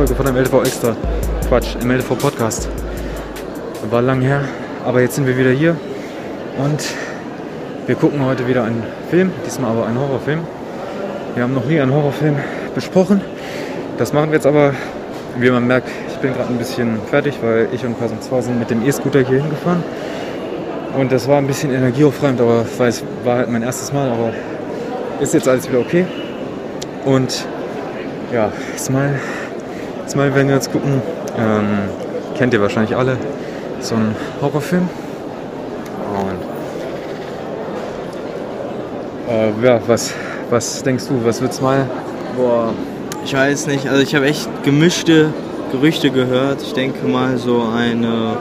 Folge von dem LTV Extra. Quatsch, im LTV Podcast. War lang her, aber jetzt sind wir wieder hier und wir gucken heute wieder einen Film, diesmal aber einen Horrorfilm. Wir haben noch nie einen Horrorfilm besprochen. Das machen wir jetzt aber, wie man merkt, ich bin gerade ein bisschen fertig, weil ich und Person 2 sind mit dem E-Scooter hier hingefahren. Und das war ein bisschen energieaufreibend, aber es war halt mein erstes Mal, aber ist jetzt alles wieder okay. Und ja, Smile, Smile werden wir jetzt gucken. Ähm, kennt ihr wahrscheinlich alle. So ein Horrorfilm. Und äh, ja, was, was denkst du, was wird Smile? Boah, ich weiß nicht. Also ich habe echt gemischte Gerüchte gehört. Ich denke mal so eine.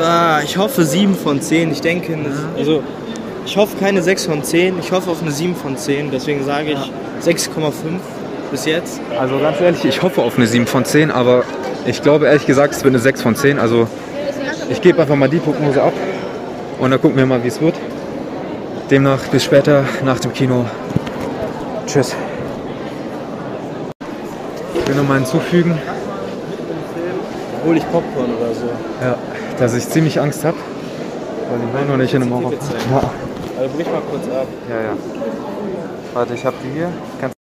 Ah, ich hoffe 7 von 10. Ich denke, also ich hoffe keine 6 von 10. Ich hoffe auf eine 7 von 10. Deswegen sage ich 6,5 bis jetzt. Also ganz ehrlich, ich hoffe auf eine 7 von 10, aber ich glaube ehrlich gesagt, es wird eine 6 von 10. Also ich gebe einfach mal die Prognose ab und dann gucken wir mal, wie es wird. Demnach bis später nach dem Kino. Tschüss. Ich will nochmal hinzufügen, Hol ich Popcorn oder so. ja, dass ich ziemlich Angst habe, weil ich war noch nicht in einem Horror. Ja, Also brich mal kurz ab. ja, ja. Warte, ich habe die hier. Kannst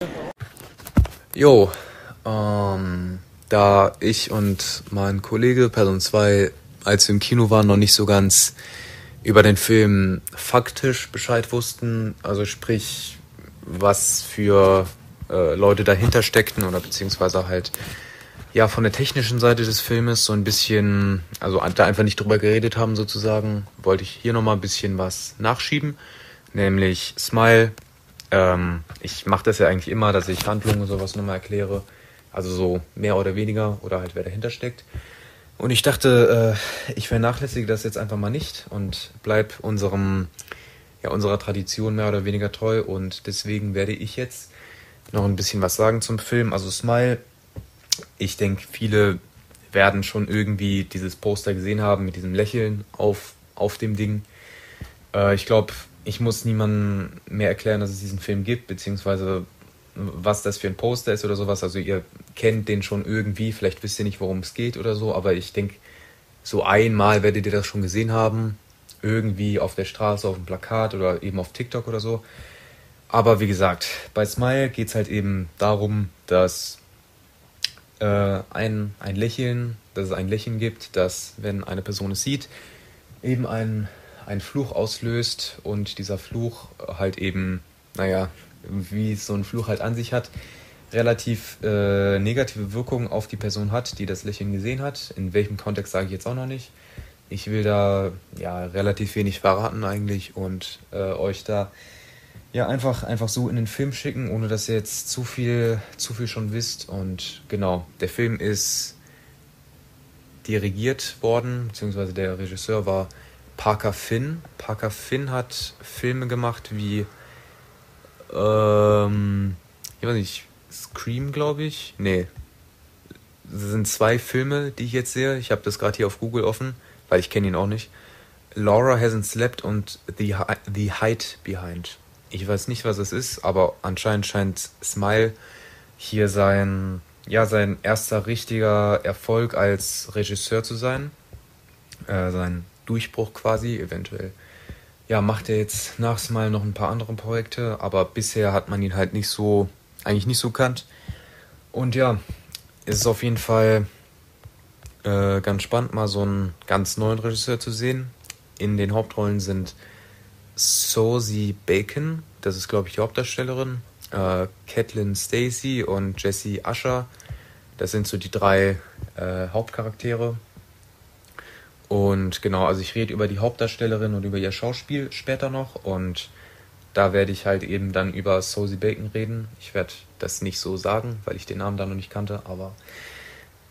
Jo, ähm, da ich und mein Kollege Person 2, als wir im Kino waren, noch nicht so ganz über den Film faktisch Bescheid wussten, also sprich, was für äh, Leute dahinter steckten oder beziehungsweise halt ja von der technischen Seite des Filmes so ein bisschen, also da einfach nicht drüber geredet haben sozusagen, wollte ich hier nochmal ein bisschen was nachschieben, nämlich Smile, ähm, ich mache das ja eigentlich immer, dass ich Handlungen und sowas nochmal erkläre. Also so mehr oder weniger oder halt wer dahinter steckt. Und ich dachte, äh, ich vernachlässige das jetzt einfach mal nicht und bleib unserem, ja, unserer Tradition mehr oder weniger treu. Und deswegen werde ich jetzt noch ein bisschen was sagen zum Film. Also Smile, ich denke, viele werden schon irgendwie dieses Poster gesehen haben mit diesem Lächeln auf, auf dem Ding. Äh, ich glaube, ich muss niemandem mehr erklären, dass es diesen Film gibt, beziehungsweise was das für ein Poster ist oder sowas. Also ihr kennt den schon irgendwie, vielleicht wisst ihr nicht, worum es geht oder so, aber ich denke, so einmal werdet ihr das schon gesehen haben. Irgendwie auf der Straße, auf dem Plakat oder eben auf TikTok oder so. Aber wie gesagt, bei Smile geht es halt eben darum, dass äh, ein, ein Lächeln, dass es ein Lächeln gibt, dass, wenn eine Person es sieht, eben ein, ein Fluch auslöst und dieser Fluch halt eben, naja, wie so ein Fluch halt an sich hat, relativ äh, negative Wirkungen auf die Person hat, die das Lächeln gesehen hat. In welchem Kontext sage ich jetzt auch noch nicht. Ich will da ja relativ wenig verraten eigentlich und äh, euch da ja einfach einfach so in den Film schicken, ohne dass ihr jetzt zu viel zu viel schon wisst. Und genau, der Film ist dirigiert worden, beziehungsweise der Regisseur war Parker Finn. Parker Finn hat Filme gemacht wie ähm, ich weiß nicht, Scream, glaube ich. Nee. Das sind zwei Filme, die ich jetzt sehe. Ich habe das gerade hier auf Google offen, weil ich kenne ihn auch nicht. Laura Hasn't Slept und The, The Hide Behind. Ich weiß nicht, was es ist, aber anscheinend scheint Smile hier sein, ja, sein erster richtiger Erfolg als Regisseur zu sein. Äh, sein Durchbruch quasi, eventuell ja, macht er jetzt nach Smile noch ein paar andere Projekte, aber bisher hat man ihn halt nicht so, eigentlich nicht so kannt. Und ja, es ist auf jeden Fall äh, ganz spannend, mal so einen ganz neuen Regisseur zu sehen. In den Hauptrollen sind Sosie Bacon, das ist glaube ich die Hauptdarstellerin, äh, Catelyn Stacey und Jesse Usher. Das sind so die drei äh, Hauptcharaktere. Und genau, also ich rede über die Hauptdarstellerin und über ihr Schauspiel später noch. Und da werde ich halt eben dann über Sosie Bacon reden. Ich werde das nicht so sagen, weil ich den Namen da noch nicht kannte. Aber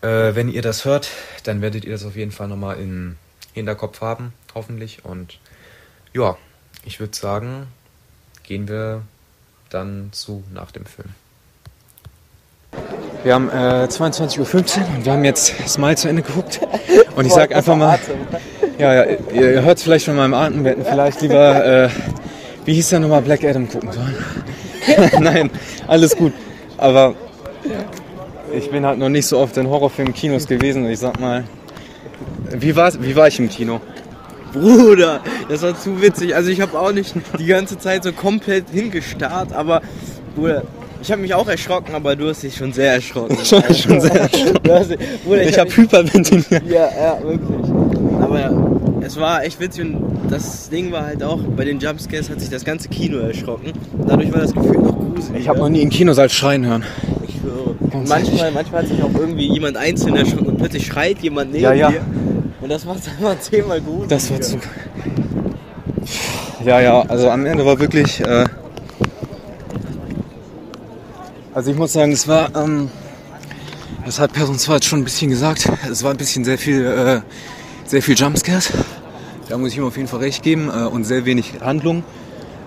äh, wenn ihr das hört, dann werdet ihr das auf jeden Fall nochmal im Hinterkopf haben, hoffentlich. Und ja, ich würde sagen, gehen wir dann zu nach dem Film. Wir haben äh, 22.15 Uhr und wir haben jetzt Smile zu Ende geguckt. Und ich sag einfach mal, Ja, ja, ihr, ihr hört es vielleicht von meinem Atem, wir hätten vielleicht lieber, äh, wie hieß der nochmal, Black Adam gucken sollen. Nein, alles gut. Aber ich bin halt noch nicht so oft in Horrorfilm-Kinos gewesen. Ich sag mal, wie, war's, wie war ich im Kino? Bruder, das war zu witzig. Also ich habe auch nicht die ganze Zeit so komplett hingestarrt, aber Bruder, ich habe mich auch erschrocken, aber du hast dich schon sehr erschrocken. Ich war schon sehr erschrocken. Hast, Bruder, Ich habe Hyperventiliert. Ja, ja, wirklich. Aber es war echt witzig und das Ding war halt auch, bei den Jumpscares hat sich das ganze Kino erschrocken. Dadurch war das Gefühl noch gruselig. Ich habe noch nie im Kinosaal schreien hören. Ich schwöre. Ganz Manchmal, manchmal hat sich auch irgendwie jemand einzeln erschrocken und plötzlich schreit jemand neben Ja, ja. dir. Und das macht einfach zehnmal gut. Das war zu. Ja, ja, also am Ende war wirklich. Äh also ich muss sagen, es war. Ähm das hat Person 2 jetzt schon ein bisschen gesagt. Es war ein bisschen sehr viel, äh, sehr viel Jumpscares. Da muss ich ihm auf jeden Fall recht geben. Äh, und sehr wenig Handlung.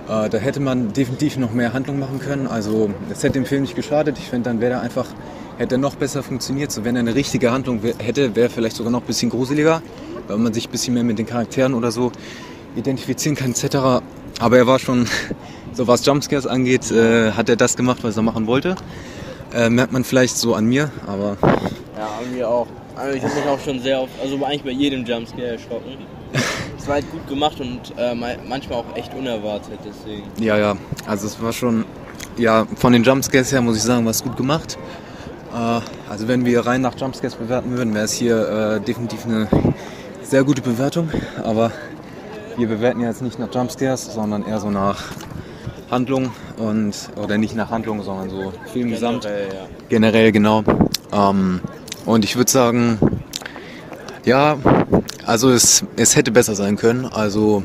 Äh, da hätte man definitiv noch mehr Handlung machen können. Also das hätte dem Film nicht geschadet. Ich finde, dann wäre er einfach, hätte er noch besser funktioniert. So wenn er eine richtige Handlung hätte, wäre er vielleicht sogar noch ein bisschen gruseliger, weil man sich ein bisschen mehr mit den Charakteren oder so identifizieren kann etc. Aber er war schon, so was Jumpscares angeht, äh, hat er das gemacht, was er machen wollte. Äh, merkt man vielleicht so an mir, aber Ja, an mir auch. Also ich habe mich auch schon sehr auf, also eigentlich bei jedem Jumpscare erschrocken. Es war halt gut gemacht und äh, ma- manchmal auch echt unerwartet, deswegen. Ja, ja. Also es war schon, ja, von den Jumpscares her muss ich sagen, war es gut gemacht. Äh, also wenn wir rein nach Jumpscares bewerten würden, wäre es hier äh, definitiv eine sehr gute Bewertung. Aber wir bewerten ja jetzt nicht nach Jumpscares, sondern eher so nach Handlung und oder nicht nach Handlung, sondern so Filmgesamt. Generell, ja. Generell, genau. Ähm, und ich würde sagen, ja, also es, es hätte besser sein können. Also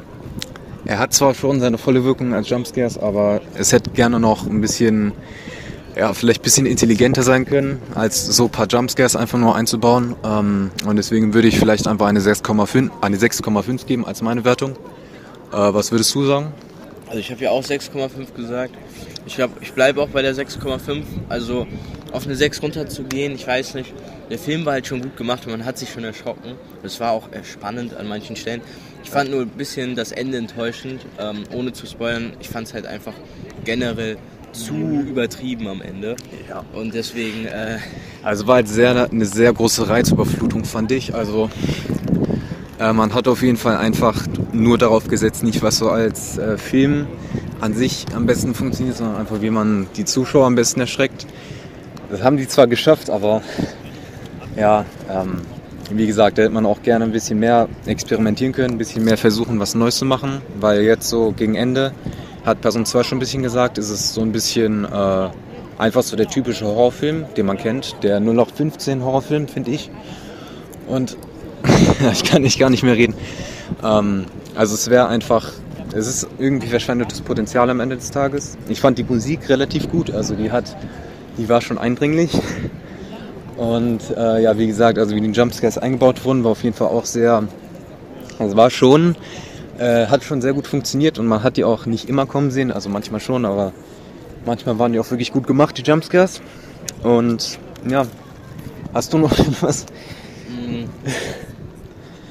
er hat zwar schon seine volle Wirkung als Jumpscares, aber es hätte gerne noch ein bisschen, ja, vielleicht ein bisschen intelligenter sein können, als so ein paar Jumpscares einfach nur einzubauen. Ähm, und deswegen würde ich vielleicht einfach eine 6,5 eine 6,5 geben als meine Wertung. Äh, was würdest du sagen? Also ich habe ja auch 6,5 gesagt. Ich glaube, ich bleibe auch bei der 6,5. Also auf eine 6 runterzugehen, ich weiß nicht. Der Film war halt schon gut gemacht und man hat sich schon erschrocken. Es war auch spannend an manchen Stellen. Ich fand nur ein bisschen das Ende enttäuschend, ähm, ohne zu spoilern. Ich fand es halt einfach generell zu übertrieben am Ende. Ja. Und deswegen, äh, Also war halt sehr, eine sehr große Reizüberflutung, fand ich. Also äh, man hat auf jeden Fall einfach nur darauf gesetzt, nicht was so als äh, Film an sich am besten funktioniert, sondern einfach wie man die Zuschauer am besten erschreckt. Das haben die zwar geschafft, aber ja, ähm, wie gesagt, da hätte man auch gerne ein bisschen mehr experimentieren können, ein bisschen mehr versuchen, was Neues zu machen, weil jetzt so gegen Ende hat Person 2 schon ein bisschen gesagt, ist es so ein bisschen äh, einfach so der typische Horrorfilm, den man kennt, der 0815 Horrorfilm, finde ich. Und ich kann nicht gar nicht mehr reden. Ähm, also es wäre einfach, es ist irgendwie verschwendetes Potenzial am Ende des Tages. Ich fand die Musik relativ gut, also die hat, die war schon eindringlich. Und äh, ja, wie gesagt, also wie die Jumpscares eingebaut wurden, war auf jeden Fall auch sehr, also war schon, äh, hat schon sehr gut funktioniert und man hat die auch nicht immer kommen sehen, also manchmal schon, aber manchmal waren die auch wirklich gut gemacht, die Jumpscares. Und ja, hast du noch was?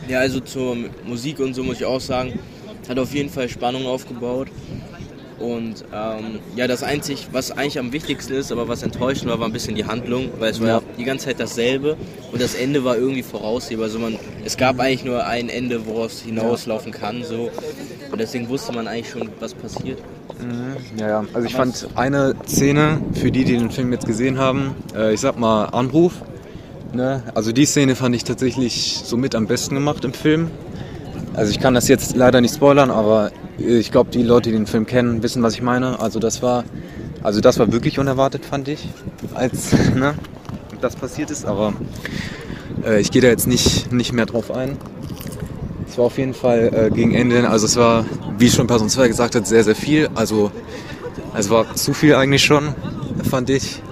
Ja, also zur Musik und so muss ich auch sagen, hat auf jeden Fall Spannung aufgebaut. Und ähm, ja, das einzig, was eigentlich am wichtigsten ist, aber was enttäuschend war, war ein bisschen die Handlung, weil es war Ja. die ganze Zeit dasselbe und das Ende war irgendwie voraussehbar. Also man, es gab eigentlich nur ein Ende, woraus hinauslaufen kann, so. Und deswegen wusste man eigentlich schon, was passiert. Ja, ja. Also ich fand eine Szene, für die, die den Film jetzt gesehen haben, äh, ich sag mal Anruf. Ne? Also die Szene fand ich tatsächlich somit am besten gemacht im Film. Also ich kann das jetzt leider nicht spoilern, aber ich glaube, die Leute, die den Film kennen, wissen, was ich meine. Also das war, also das war wirklich unerwartet, fand ich, als ne, das passiert ist. Aber äh, ich gehe da jetzt nicht, nicht mehr drauf ein. Es war auf jeden Fall äh, gegen Ende, also es war, wie schon Person 2 gesagt hat, sehr, sehr viel. Also es war zu viel eigentlich schon, fand ich.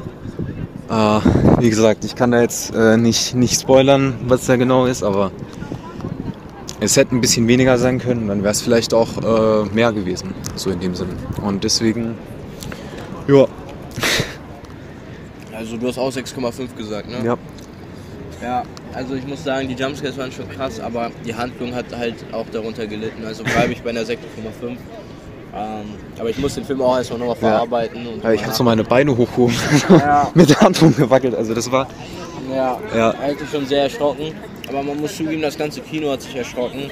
Äh, wie gesagt, ich kann da jetzt äh, nicht, nicht spoilern, was da genau ist, aber es hätte ein bisschen weniger sein können, dann wäre es vielleicht auch äh, mehr gewesen, so in dem Sinne. Und deswegen, ja, Also du hast auch 6,5 gesagt, ne? ja. Ja, also ich muss sagen, die Jumpscares waren schon krass, aber die Handlung hat halt auch darunter gelitten. Also bleibe ich bei einer 6,5. Ähm, aber ich muss den Film auch erstmal nochmal verarbeiten. Ja, ich habe so meine Beine hochgehoben, Ja. mit der Hand rumgewackelt. Also das war, Ja, Ja. eigentlich schon sehr erschrocken. Aber man muss zugeben, das ganze Kino hat sich erschrocken.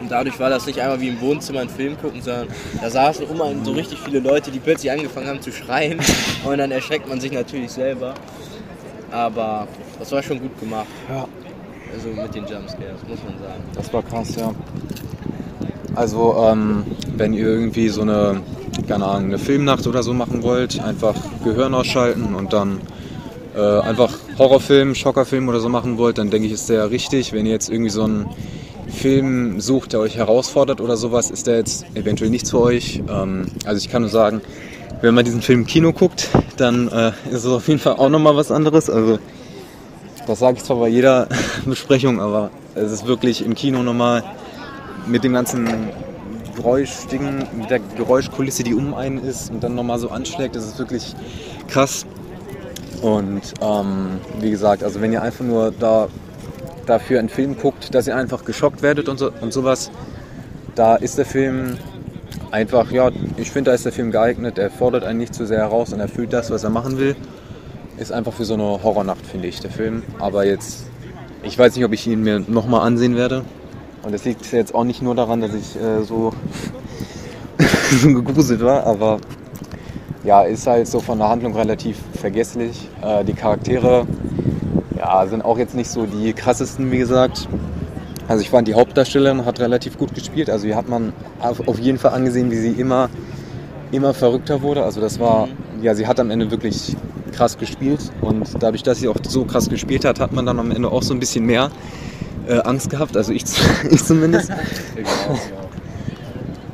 Und dadurch war das nicht einmal wie im Wohnzimmer einen Film gucken, sondern da saßen um einen so richtig viele Leute, die plötzlich angefangen haben zu schreien. Und dann erschreckt man sich natürlich selber. Aber das war schon gut gemacht. Ja. Also mit den Jumpscares, muss man sagen. das war krass, ja. Also, ähm, wenn ihr irgendwie so eine, keine Ahnung, eine Filmnacht oder so machen wollt, einfach Gehirn ausschalten und dann äh, einfach Horrorfilm, Schockerfilm oder so machen wollt, dann denke ich, ist der richtig. Wenn ihr jetzt irgendwie so einen Film sucht, der euch herausfordert oder sowas, ist der jetzt eventuell nichts für euch. Ähm, also ich kann nur sagen, wenn man diesen Film im Kino guckt, dann äh, ist es auf jeden Fall auch nochmal was anderes. Also das sage ich zwar bei jeder Besprechung, aber es ist wirklich im Kino nochmal mit dem ganzen Geräuschding, mit der Geräuschkulisse, die um einen ist und dann nochmal so anschlägt, das ist wirklich krass. Und ähm, wie gesagt, also wenn ihr einfach nur da dafür einen Film guckt, dass ihr einfach geschockt werdet und, so, und sowas, da ist der Film einfach, ja, ich finde, da ist der Film geeignet. Er fordert einen nicht zu sehr heraus und erfüllt das, was er machen will. Ist einfach für so eine Horrornacht, finde ich, der Film. Aber jetzt, ich weiß nicht, ob ich ihn mir nochmal ansehen werde. Und das liegt jetzt auch nicht nur daran, dass ich äh, so, so gegruselt war, aber ja, ist halt so von der Handlung relativ vergesslich. Äh, die Charaktere ja, sind auch jetzt nicht so die krassesten, wie gesagt. Also ich fand die Hauptdarstellerin hat relativ gut gespielt. Also hier hat man auf auf jeden Fall angesehen, wie sie immer, immer verrückter wurde. Also das war, ja, sie hat am Ende wirklich krass gespielt. Und dadurch, dass sie auch so krass gespielt hat, hat man dann am Ende auch so ein bisschen mehr äh, Angst gehabt. Also ich, ich zumindest.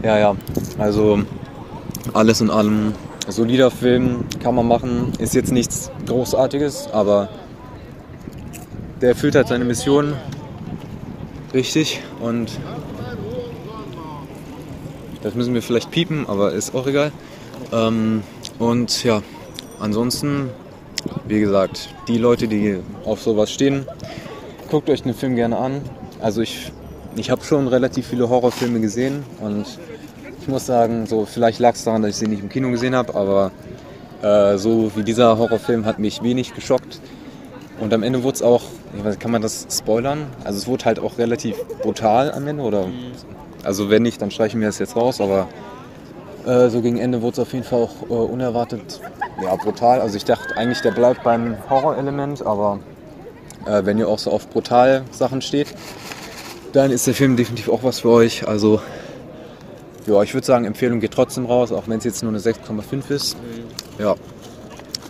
Ja, ja. Also alles in allem solider Film, kann man machen. Ist jetzt nichts Großartiges, aber der erfüllt halt seine Mission richtig und das müssen wir vielleicht piepen, aber ist auch egal. Ähm, und ja, ansonsten, wie gesagt, die Leute, die auf sowas stehen, guckt euch den Film gerne an. Also ich, ich habe schon relativ viele Horrorfilme gesehen und ich muss sagen, so vielleicht lag es daran, dass ich sie nicht im Kino gesehen habe, aber äh, so wie dieser Horrorfilm hat mich wenig geschockt. Und am Ende wurde es auch, weiß, kann man das spoilern? Also es wurde halt auch relativ brutal am Ende, oder? Also wenn nicht, dann streichen wir das jetzt raus, aber äh, so gegen Ende wurde es auf jeden Fall auch äh, unerwartet ja, brutal. Also ich dachte eigentlich, der bleibt beim Horrorelement, aber äh, wenn ihr auch so auf brutal Sachen steht, dann ist der Film definitiv auch was für euch. Also ja, ich würde sagen, Empfehlung geht trotzdem raus, auch wenn es jetzt nur eine 6,5 ist. Ja.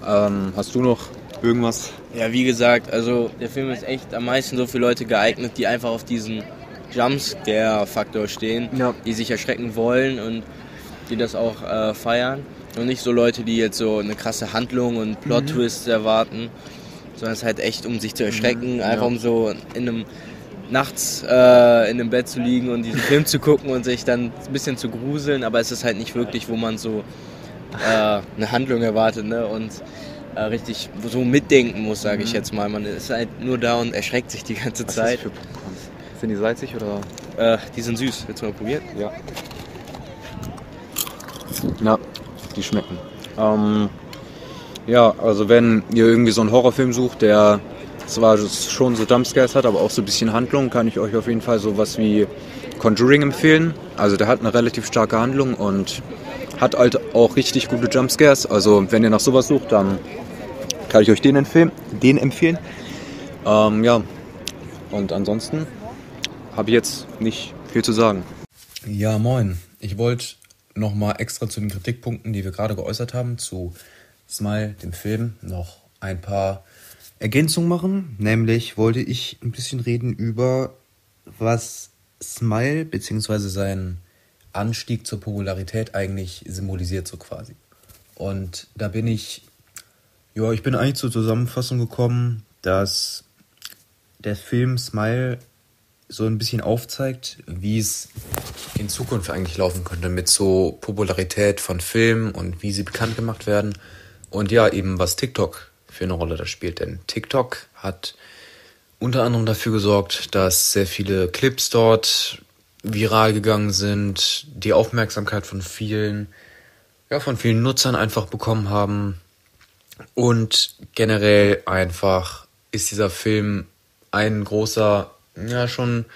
Ähm, hast du noch irgendwas? Ja, wie gesagt, also der Film ist echt am meisten so für Leute geeignet, die einfach auf diesen Jumpscare-Faktor stehen, Ja. die sich erschrecken wollen und die das auch äh, feiern. Und nicht so Leute, die jetzt so eine krasse Handlung und Plot-Twists erwarten, sondern es ist halt echt, um sich zu erschrecken, einfach um so in einem nachts äh, in einem Bett zu liegen und diesen Film zu gucken und sich dann ein bisschen zu gruseln, aber es ist halt nicht wirklich, wo man so äh, eine Handlung erwartet ne? und äh, richtig so mitdenken muss, sage ich jetzt mal. Man ist halt nur da und erschreckt sich die ganze Was Zeit. ist für Popcorns? Sind die salzig oder? Äh, die sind süß. Jetzt mal probiert. Ja. Ja, die schmecken. Ähm, ja, also wenn ihr irgendwie so einen Horrorfilm sucht, der zwar schon so Jumpscares hat, aber auch so ein bisschen Handlung, kann ich euch auf jeden Fall sowas wie Conjuring empfehlen. Also der hat eine relativ starke Handlung und hat halt auch richtig gute Jumpscares. Also wenn ihr nach sowas sucht, dann kann ich euch den empfehlen. Den empfehlen. Ähm, ja, und ansonsten habe ich jetzt nicht viel zu sagen. Ja, moin. Ich wollte nochmal extra zu den Kritikpunkten, die wir gerade geäußert haben, zu Smile, dem Film, noch ein paar Ergänzungen machen. Nämlich wollte ich ein bisschen reden über, was Smile bzw. sein Anstieg zur Popularität eigentlich symbolisiert, so quasi. Und da bin ich, ja, ich bin eigentlich zur Zusammenfassung gekommen, dass der Film Smile so ein bisschen aufzeigt, wie es in Zukunft eigentlich laufen könnte mit so Popularität von Filmen und wie sie bekannt gemacht werden. Und ja, eben was TikTok für eine Rolle da spielt. Denn TikTok hat unter anderem dafür gesorgt, dass sehr viele Clips dort viral gegangen sind, die Aufmerksamkeit von vielen, ja, von vielen Nutzern einfach bekommen haben. Und generell einfach ist dieser Film ein großer, ja, schon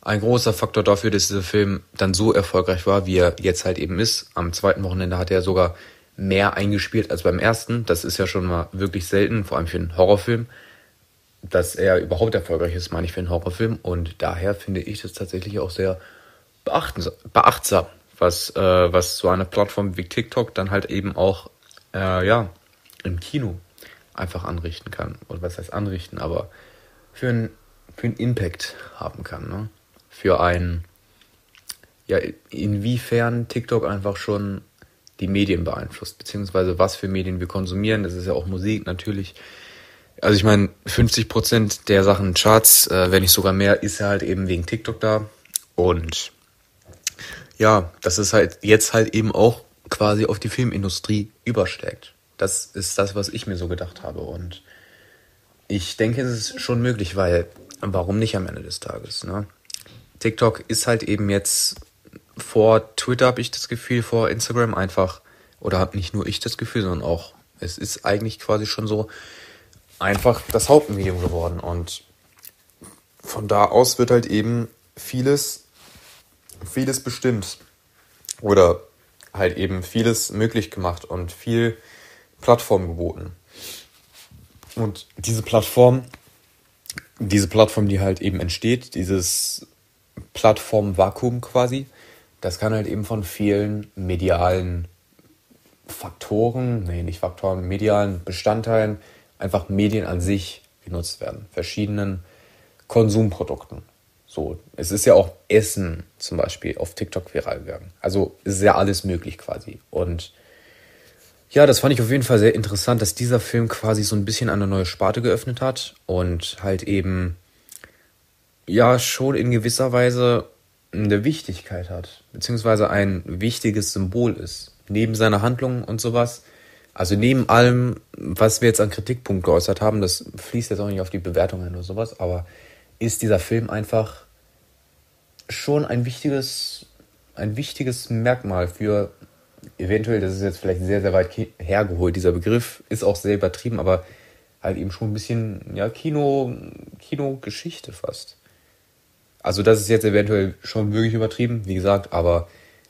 ein großer Faktor dafür, dass dieser Film dann so erfolgreich war, wie er jetzt halt eben ist. Am zweiten Wochenende hat er sogar mehr eingespielt als beim ersten. Das ist ja schon mal wirklich selten, vor allem für einen Horrorfilm. Dass er überhaupt erfolgreich ist, meine ich für einen Horrorfilm. Und daher finde ich das tatsächlich auch sehr beachtsam, was, äh, was so eine Plattform wie TikTok dann halt eben auch, äh, ja, im Kino einfach anrichten kann. Oder was heißt anrichten, aber für einen, für einen Impact haben kann. Ne? Für ein, ja, inwiefern TikTok einfach schon die Medien beeinflusst, beziehungsweise was für Medien wir konsumieren. Das ist ja auch Musik natürlich. Also ich meine, 50 Prozent der Sachen Charts, äh, wenn nicht sogar mehr, ist ja halt eben wegen TikTok da. Und ja, das ist halt jetzt halt eben auch quasi auf die Filmindustrie übersteckt. Das ist das, was ich mir so gedacht habe. Und ich denke, es ist schon möglich, weil warum nicht am Ende des Tages? Ne? TikTok ist halt eben jetzt vor Twitter, habe ich das Gefühl, vor Instagram einfach, oder habe nicht nur ich das Gefühl, sondern auch, es ist eigentlich quasi schon so einfach das Hauptmedium geworden. Und von da aus wird halt eben vieles, vieles bestimmt. Oder halt eben vieles möglich gemacht und viel Plattform geboten. Und diese Plattform, diese Plattform, die halt eben entsteht, dieses Plattformvakuum quasi, das kann halt eben von vielen medialen Faktoren, nee, nicht Faktoren, medialen Bestandteilen, einfach Medien an sich genutzt werden. Verschiedenen Konsumprodukten. So, es ist ja auch Essen zum Beispiel auf TikTok viral gegangen. Also ist ja alles möglich quasi. Und ja, das fand ich auf jeden Fall sehr interessant, dass dieser Film quasi so ein bisschen eine neue Sparte geöffnet hat und halt eben ja schon in gewisser Weise eine Wichtigkeit hat, beziehungsweise ein wichtiges Symbol ist. Neben seiner Handlung und sowas. Also neben allem, was wir jetzt an Kritikpunkt geäußert haben, das fließt jetzt auch nicht auf die Bewertungen oder sowas, aber ist dieser Film einfach schon ein wichtiges, ein wichtiges Merkmal für eventuell, das ist jetzt vielleicht sehr, sehr weit hergeholt, dieser Begriff ist auch sehr übertrieben, aber halt eben schon ein bisschen, ja, Kino, Kinogeschichte fast. Also das ist jetzt eventuell schon wirklich übertrieben, wie gesagt, aber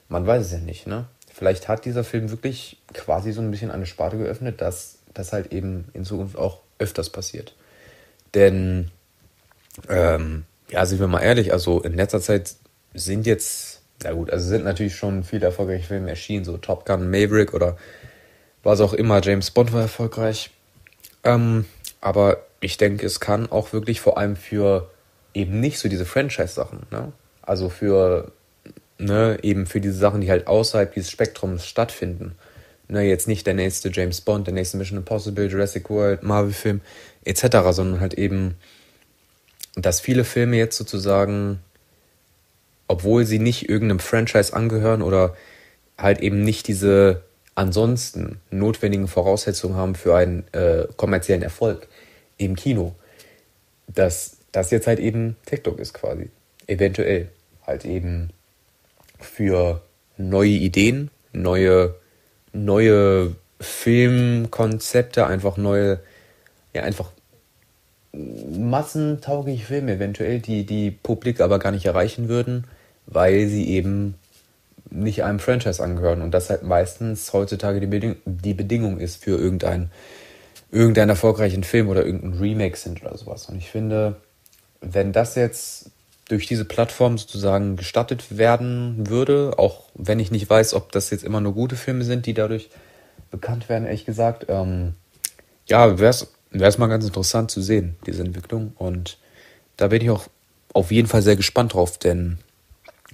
man weiß es ja nicht, ne? Vielleicht hat dieser Film wirklich quasi so ein bisschen eine Sparte geöffnet, dass das halt eben in Zukunft auch öfters passiert. Denn, ähm, ja, sind wir mal ehrlich, also in letzter Zeit sind jetzt ja gut, also sind natürlich schon viele erfolgreiche Filme erschienen, so Top Gun, Maverick oder was auch immer, James Bond war erfolgreich. Ähm, aber ich denke, es kann auch wirklich vor allem für eben nicht so diese Franchise-Sachen, ne? Also für, ne, eben für diese Sachen, die halt außerhalb dieses Spektrums stattfinden. Ne, jetzt nicht der nächste James Bond, der nächste Mission Impossible, Jurassic World, Marvel-Film, etc., sondern halt eben, dass viele Filme jetzt sozusagen obwohl sie nicht irgendeinem Franchise angehören oder halt eben nicht diese ansonsten notwendigen Voraussetzungen haben für einen äh, kommerziellen Erfolg im Kino, dass das jetzt halt eben TikTok ist quasi. Eventuell halt eben für neue Ideen, neue, neue Filmkonzepte, einfach neue, ja, einfach massentaugliche Filme eventuell, die die Publik aber gar nicht erreichen würden, weil sie eben nicht einem Franchise angehören und das halt meistens heutzutage die, Beding die Bedingung ist für irgendeinen irgendeinen erfolgreichen Film oder irgendein Remake sind oder sowas. Und ich finde, wenn das jetzt durch diese Plattform sozusagen gestattet werden würde, auch wenn ich nicht weiß, ob das jetzt immer nur gute Filme sind, die dadurch bekannt werden, ehrlich gesagt, ähm, ja, wäre es mal ganz interessant zu sehen, diese Entwicklung. Und da bin ich auch auf jeden Fall sehr gespannt drauf, denn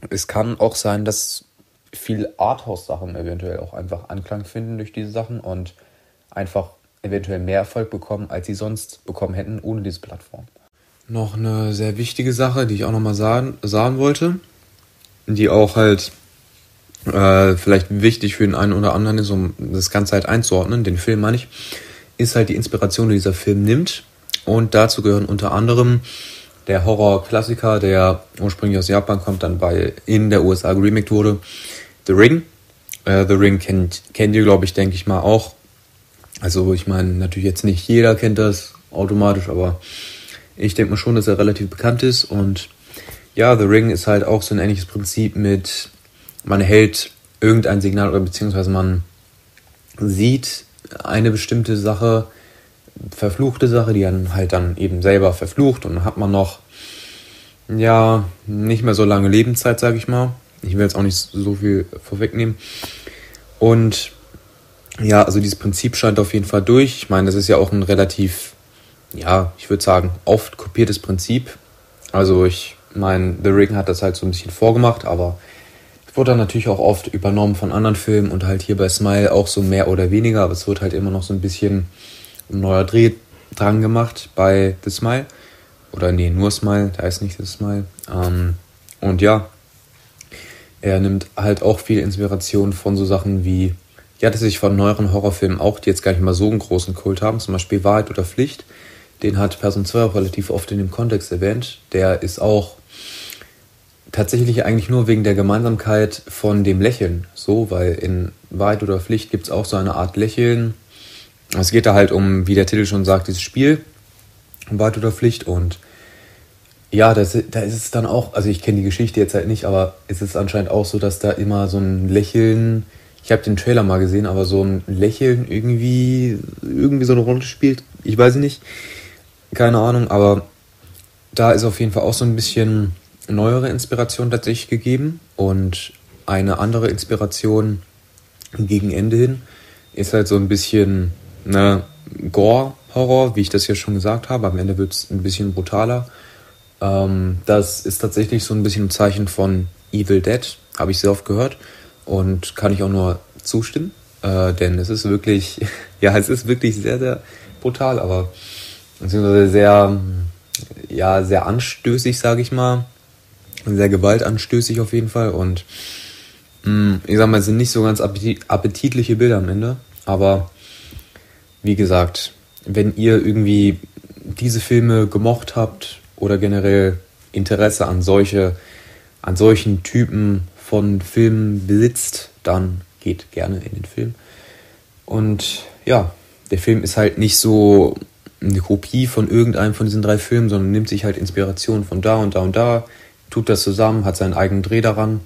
es kann auch sein, dass viele Arthouse-Sachen eventuell auch einfach Anklang finden durch diese Sachen und einfach eventuell mehr Erfolg bekommen, als sie sonst bekommen hätten ohne diese Plattform. Noch eine sehr wichtige Sache, die ich auch nochmal sagen, sagen wollte, die auch halt äh, vielleicht wichtig für den einen oder anderen ist, um das Ganze halt einzuordnen, den Film meine ich, ist halt die Inspiration, die dieser Film nimmt Und dazu gehören unter anderem der Horror-Klassiker, der ursprünglich aus Japan kommt, dann bei in der USA geremaked wurde, The Ring. Äh, The Ring kennt, kennt ihr, glaube ich, denke ich mal auch. Also ich meine, natürlich jetzt nicht jeder kennt das automatisch, aber ich denke mal schon, dass er relativ bekannt ist. Und ja, The Ring ist halt auch so ein ähnliches Prinzip mit, man hält irgendein Signal oder beziehungsweise man sieht eine bestimmte Sache, verfluchte Sache, die dann halt dann eben selber verflucht und dann hat man noch, ja, nicht mehr so lange Lebenszeit, sage ich mal. Ich will jetzt auch nicht so viel vorwegnehmen. Und ja, also dieses Prinzip scheint auf jeden Fall durch. Ich meine, das ist ja auch ein relativ, ja, ich würde sagen, oft kopiertes Prinzip. Also ich meine, The Ring hat das halt so ein bisschen vorgemacht, aber es wurde dann natürlich auch oft übernommen von anderen Filmen und halt hier bei Smile auch so mehr oder weniger, aber es wird halt immer noch so ein bisschen ein neuer Dreh dran gemacht bei The Smile. Oder nee, nur Smile, da ist nicht The Smile. Ähm, und ja, er nimmt halt auch viel Inspiration von so Sachen wie, ja, dass ich von neueren Horrorfilmen auch, die jetzt gar nicht mal so einen großen Kult haben, zum Beispiel Wahrheit oder Pflicht. Den hat Person 2 auch relativ oft in dem Kontext erwähnt. Der ist auch tatsächlich eigentlich nur wegen der Gemeinsamkeit von dem Lächeln so, weil in Wahrheit oder Pflicht gibt es auch so eine Art Lächeln. Es geht da halt um, wie der Titel schon sagt, dieses Spiel, Wahrheit oder Pflicht und ja, das, da ist es dann auch, also ich kenne die Geschichte jetzt halt nicht, aber es ist anscheinend auch so, dass da immer so ein Lächeln, ich habe den Trailer mal gesehen, aber so ein Lächeln irgendwie, irgendwie so eine Rolle spielt. Ich weiß nicht, keine Ahnung, aber da ist auf jeden Fall auch so ein bisschen neuere Inspiration tatsächlich gegeben und eine andere Inspiration gegen Ende hin ist halt so ein bisschen ne, Gore-Horror, wie ich das ja schon gesagt habe. Am Ende wird es ein bisschen brutaler. Ähm, das ist tatsächlich so ein bisschen ein Zeichen von Evil Dead, habe ich sehr oft gehört und kann ich auch nur zustimmen, äh, denn es ist wirklich, ja, es ist wirklich sehr, sehr brutal, aber beziehungsweise sehr, ja, sehr anstößig, sage ich mal. Sehr gewaltanstößig auf jeden Fall. Und mh, mm, ich sag mal, es sind nicht so ganz appetitliche Bilder am Ende, aber wie gesagt, wenn ihr irgendwie diese Filme gemocht habt oder generell Interesse an solche, an solchen Typen von Filmen besitzt, dann geht gerne in den Film. Und ja, der Film ist halt nicht so eine Kopie von irgendeinem von diesen drei Filmen, sondern nimmt sich halt Inspiration von da und da und da, tut das zusammen, hat seinen eigenen Dreh daran.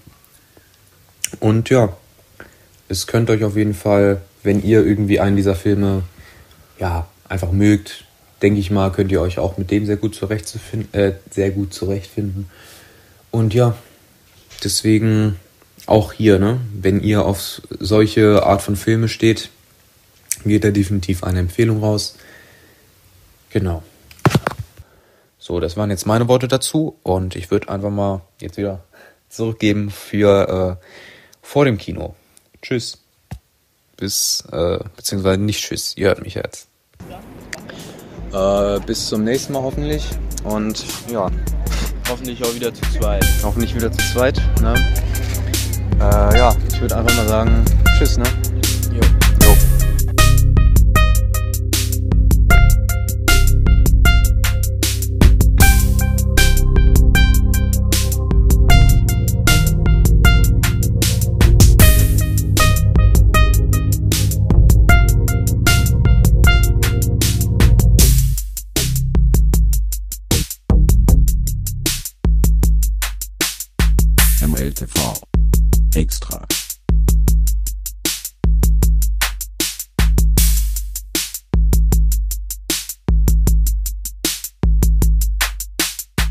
Und ja, es könnt euch auf jeden Fall, wenn ihr irgendwie einen dieser Filme ja einfach mögt, denke ich mal, könnt ihr euch auch mit dem sehr gut zurechtfinden, äh, sehr gut zurechtfinden. Und ja, deswegen auch hier, ne, wenn ihr auf solche Art von Filme steht, geht da definitiv eine Empfehlung raus. Genau. So, das waren jetzt meine Worte dazu und ich würde einfach mal jetzt wieder zurückgeben für äh, vor dem Kino. Tschüss. Bis, äh, beziehungsweise nicht tschüss, ihr hört mich jetzt. Äh, bis zum nächsten Mal hoffentlich und ja. Hoffentlich auch wieder zu zweit. Hoffentlich wieder zu zweit, ne? Äh, ja, ich würde einfach mal sagen, tschüss, ne? MLTV.